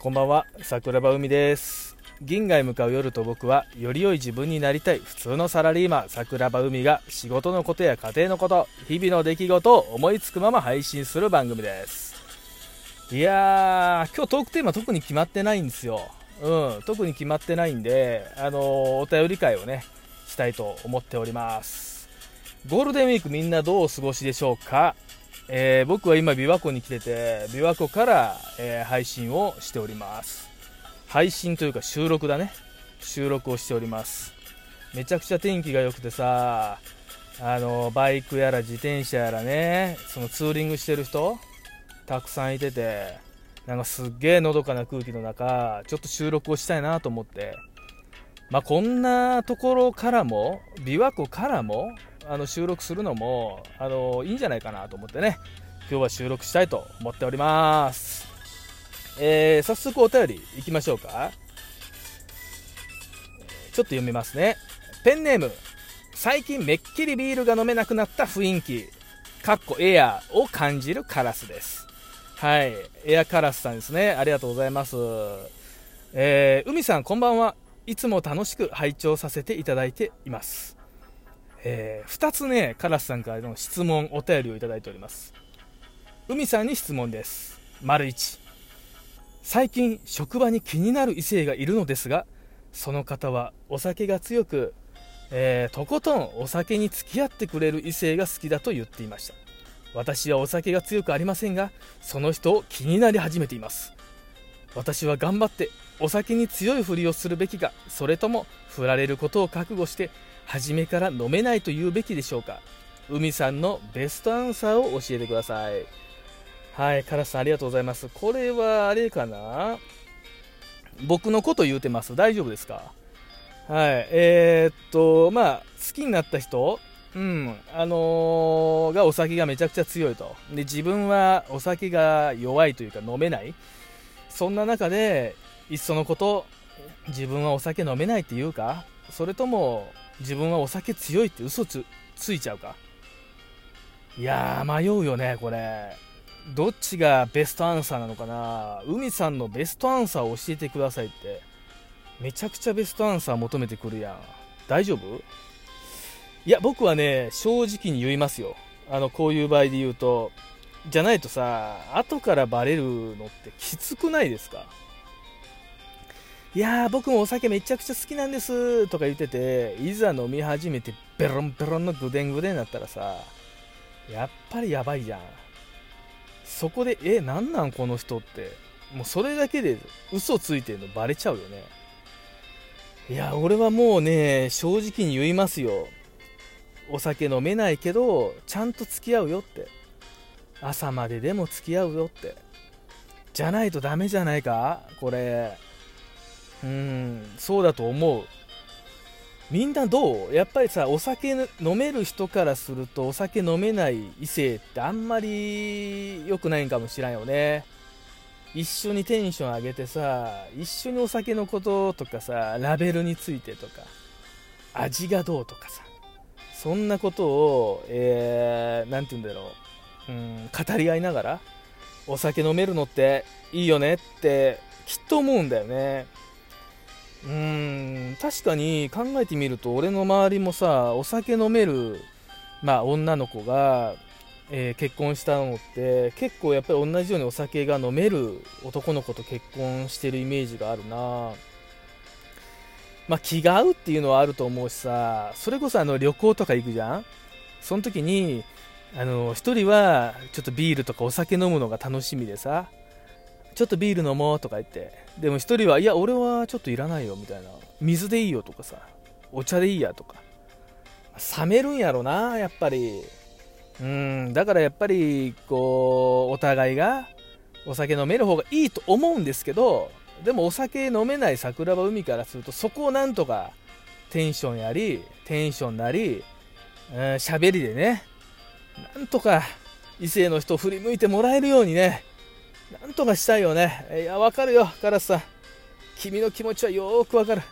こんばんは桜庭海です。銀河へ向かう夜と僕はより良い自分になりたい。普通のサラリーマン。桜庭海が仕事のことや家庭のこと。日々の出来事を思いつくまま配信する番組です。いやー今日トークテーマ特に決まってないんですよ。うん特に決まってないんであのー、お便り会をねしたいと思っております。ゴールデンウィークみんなどうお過ごしでしょうか？えー、僕は今琵琶湖に来てて琵琶湖から、えー、配信をしております。配信というか収録だね。収録をしております。めちゃくちゃ天気が良くてさあのバイクやら自転車やらねそのツーリングしてる人たくさんいててなんかすっげえのどかな空気の中ちょっと収録をしたいなと思って。まあ、こんなところからも琵琶湖からもあの収録するのもあのいいんじゃないかなと思ってね。今日は収録したいと思っております、えー、早速お便りいきましょうか。ちょっと読みますね。ペンネーム最近めっきりビールが飲めなくなった雰囲気。かっこエアーを感じるカラスです。はい。エアカラスさんですね。ありがとうございます。えー、海さんこんばんは。いつも楽しく拝聴させていただいています。えー、2つね、カラスさんからの質問、お便りをいただいております。海さんに質問です。丸1。最近、職場に気になる異性がいるのですが、その方はお酒が強く、えー、とことんお酒に付き合ってくれる異性が好きだと言っていました。私はお酒が強くありませんが、その人を気になり始めています。私は頑張ってお酒に強いふりをするべきか、それとも振られることを覚悟して初めから飲めないと言うべきでしょうか。海さんのベストアンサーを教えてください。はいカラスさんありがとうございます。これはあれかな？僕のこと言うてます？大丈夫ですか？はいえー、っとまあ好きになった人？うんあのー、がお酒がめちゃくちゃ強いと。で自分はお酒が弱いというか飲めない。そんな中でいっそのこと自分はお酒飲めないっていうか？それとも自分はお酒強いって嘘つついちゃうか？いやー迷うよねこれ。どっちがベストアンサーなのかな？海さんのベストアンサーを教えてくださいって。めちゃくちゃベストアンサー求めてくるやん。大丈夫？いや僕はね正直に言いますよ。あのこういう場合で言うとじゃないとさ後からバレるのってきつくないですか？いやー僕もお酒めちゃくちゃ好きなんですとか言ってていざ飲み始めてベロンベロンのグデングデンになったらさやっぱりやばいじゃん。そこでえなんなんこの人ってもうそれだけで嘘ついてるのバレちゃうよね。いや俺はもうね正直に言いますよ。お酒飲めないけどちゃんと付き合うよって。朝まででも付き合うよって。じゃないとダメじゃないか？これ。うんそうだと思う。みんなどう？やっぱりさお酒飲める人からするとお酒飲めない異性ってあんまり良くないんかもしらんよね。一緒にテンション上げてさ一緒にお酒のこととかさラベルについてとか味がどうとかさそんなことを何、えー、て言うんだろう。うん語り合いながらお酒飲めるのっていいよねってきっと思うんだよね。うん確かに考えてみると俺の周りもさお酒飲める、まあ、女の子が、えー、結婚したのって結構やっぱり同じようにお酒が飲める男の子と結婚してるイメージがあるな。まあ、気が合うっていうのはあると思うしさそれこそあの旅行とか行くじゃん？その時にあの1人はちょっとビールとかお酒飲むのが楽しみでさちょっとビール飲もうとか言って、でも1人は、いや、俺はちょっといらないよみたいな、水でいいよとかさ、お茶でいいやとか、冷めるんやろな、やっぱり。うん、だからやっぱり、こう、お互いがお酒飲める方がいいと思うんですけど、でもお酒飲めない桜庭海からすると、そこをなんとかテンションやり、テンションなり、喋、うん、りでね、なんとか異性の人を振り向いてもらえるようにね、なんとかしたいよね。いや、わかるよ、カラスさん。君の気持ちはよーくわかる。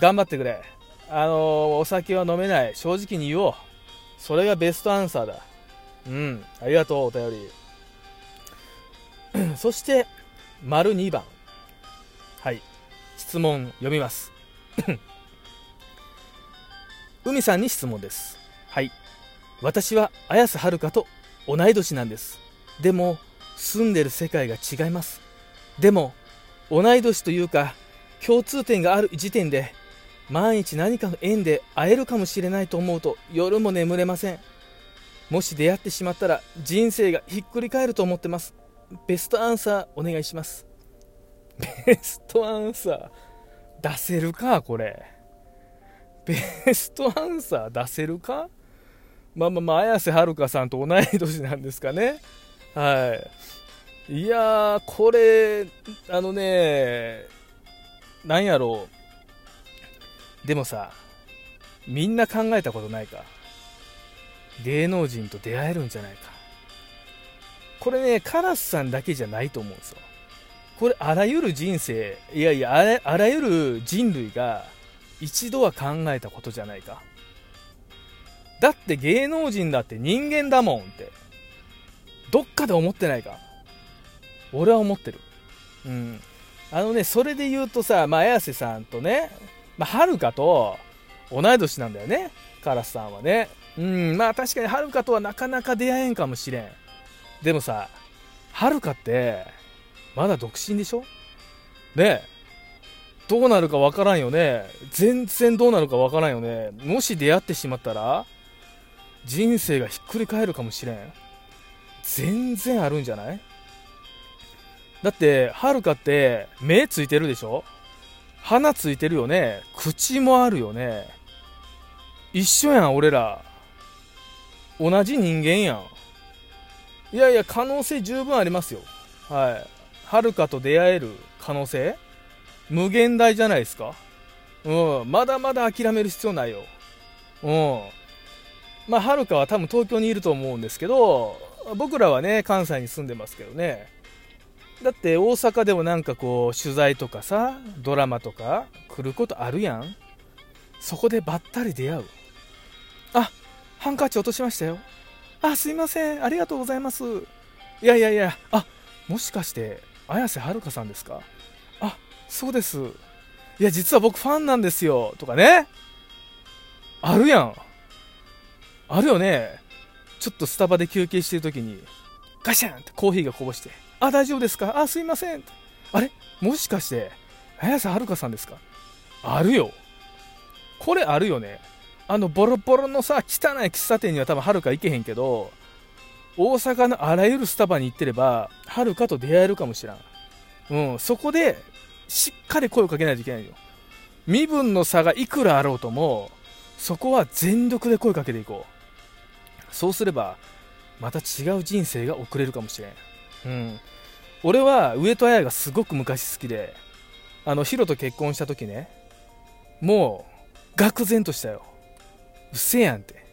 頑張ってくれ。あの、お酒は飲めない。正直に言おう。それがベストアンサーだ。うん、ありがとう、お便り。そして、丸2番はい質問読みます 海さんに質問ですはい私は綾瀬はるかと同い年なんですでも住んでる世界が違います。でも同い年というか共通点がある時点で万一何かの縁で会えるかもしれないと思うと夜も眠れません。もし出会ってしまったら人生がひっくり返ると思ってます。ベストアンサーお願いします。ベストアンサー出せるかこれ。ベストアンサー出せるか？まあまあまあ綾瀬はるかさんと同い年なんですかね。はい。いやーこれあのねなんやろ。うでもさみんな考えたことないか。芸能人と出会えるんじゃないか。これねカラスさんだけじゃないと思うんですよ。これあらゆる人生いやいやあらあらゆる人類が一度は考えたことじゃないか。だって芸能人だって人間だもんって。どっかで思ってないか。俺は思ってる。うん。あのねそれで言うとさ、まあ、綾瀬さんとね、まあ、はるかと同い年なんだよね。カラスさんはね。うん。まあ確かにはるかとはなかなか出会えんかもしれん。でもさはるかってまだ独身でしょ？ね。えどうなるかわからんよね。全然どうなるかわからんよね。もし出会ってしまったら人生がひっくり返るかもしれん。全然あるんじゃない？だってはるかって目ついてるでしょ？鼻ついてるよね？口もあるよね？一緒やん俺ら。同じ人間やん。いやいや可能性十分ありますよ。はい。はるかと出会える可能性？無限大じゃないですか？うん。まだまだ諦める必要ないよ。うん。まあはるかは多分東京にいると思うんですけど僕らはね関西に住んでますけどね。だって大阪でもなんかこう取材とかさドラマとか来ることあるやん。そこでばったり出会う。あハンカチ落としましたよ。あすいません。ありがとうございます。いやいやいやあもしかして綾瀬はるかさんですか？あそうです。いや実は僕ファンなんですよ。とかね。あるやん。あるよね。ちょっとスタバで休憩してる時にガシャンってコーヒーがこぼしてあ大丈夫ですか？あすいませんあれ？もしかして綾瀬はるかさんですか？あるよ。これあるよね。あのボロボロのさ汚い喫茶店には多分はるか行けへんけど大阪のあらゆるスタバに行ってればはるかと出会えるかもしらん。うんそこでしっかり声をかけないといけないよ。身分の差がいくらあろうともそこは全力で声かけていこう。そうすればまた違う人生が送れるかもしれん。うん。俺は上戸彩がすごく昔好きであのヒロと結婚した時ねもう愕然としたよ。うせやんって。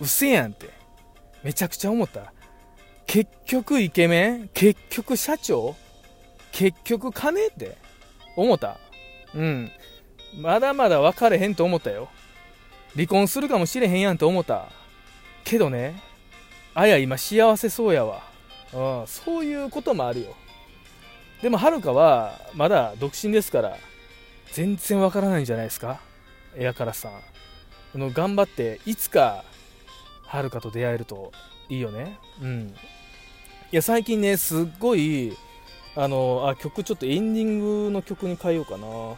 うせやんって。めちゃくちゃ思った。結局イケメン結局社長結局金って思った。うん。まだまだ分かれへんと思ったよ。離婚するかもしれへんやんと思ったけどねあや今幸せそうやわ。うんそういうこともあるよ。でもはるかはまだ独身ですから全然わからないんじゃないですか？エアカラスさん。あの頑張っていつかはるかと出会えるといいよね。うん。いや最近ねすっごいあのあ曲ちょっとエンディングの曲に変えようかな。ちょ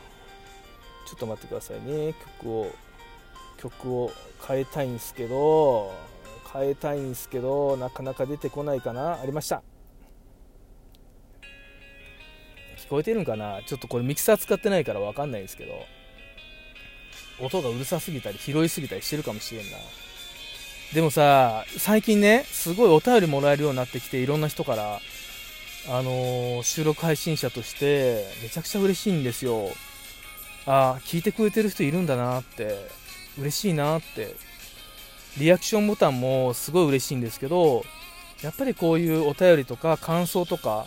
っと待ってくださいね。曲を曲を変えたいんですけど。変えたいんですけどなかなか出てこないかな。ありました。聞こえてるんかな？ちょっとこれミキサー使ってないから分かんないんですけど。音がうるさすぎたり拾いすぎたりしてるかもしれんな。でもさ最近ねすごいお便りもらえるようになってきていろんな人からあのー、収録配信者としてめちゃくちゃ嬉しいんですよ。ああ聞いてくれてる人いるんだなって嬉しいなってリアクションボタンもすごい嬉しいんですけどやっぱりこういうお便りとか感想とか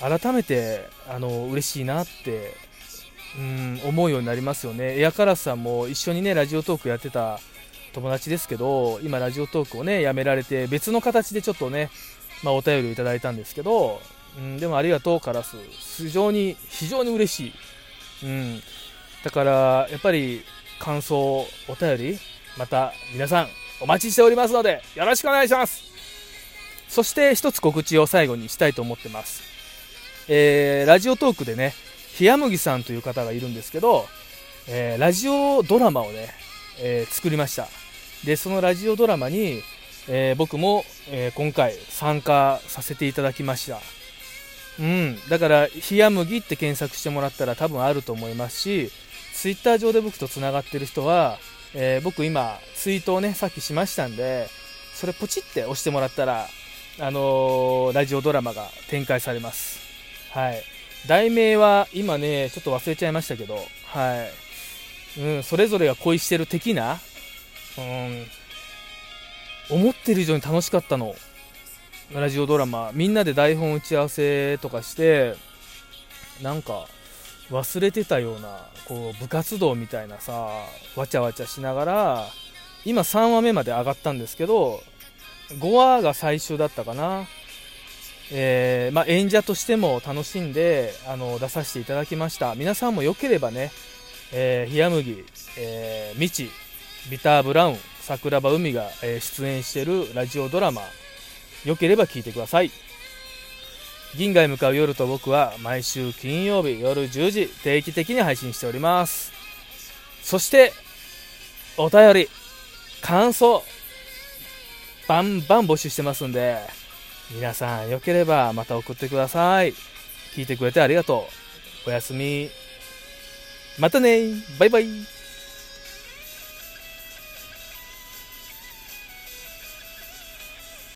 改めてあの嬉しいなってうん思うようになりますよね。エアカラスさんも一緒にねラジオトークやってた友達ですけど今ラジオトークをねやめられて別の形でちょっとね、まあ、お便りをいただいたんですけどうん、でもありがとうカラス。非常に非常に嬉しい、うん、だからやっぱり感想お便りまた皆さんお待ちしておりますのでよろしくお願いします。そして一つ告知を最後にしたいと思ってます、えー、ラジオトークでね冷麦さんという方がいるんですけど、えー、ラジオドラマをね、えー、作りました。でそのラジオドラマに、え僕も、え今回参加させていただきました。うん。だから冷麦って検索してもらったら多分あると思いますしツイッター上で僕とつながってる人は、え僕今ツイートをねさっきしましたんでそれポチって押してもらったらあのー、ラジオドラマが展開されます。はい。題名は今ね、ちょっと忘れちゃいましたけど、はい。うん、それぞれが恋してる的な、うん、思ってる以上に楽しかったの。ラジオドラマ。みんなで台本打ち合わせとかして、なんか、忘れてたような、こう、部活動みたいなさ、わちゃわちゃしながら、今3話目まで上がったんですけど、5話が最終だったかな。えー、まあ、演者としても楽しんであの出させていただきました皆さんもよければね、えー、冷麦、えー、みちビターブラウン桜庭海が、えー、出演しているラジオドラマよければ聞いてください銀河へ向かう夜と僕は毎週金曜日夜10時定期的に配信しております。そしてお便り感想バンバン募集してますんで皆さんよければまた送ってください。聞いてくれてありがとう。おやすみ。またねバイバイ。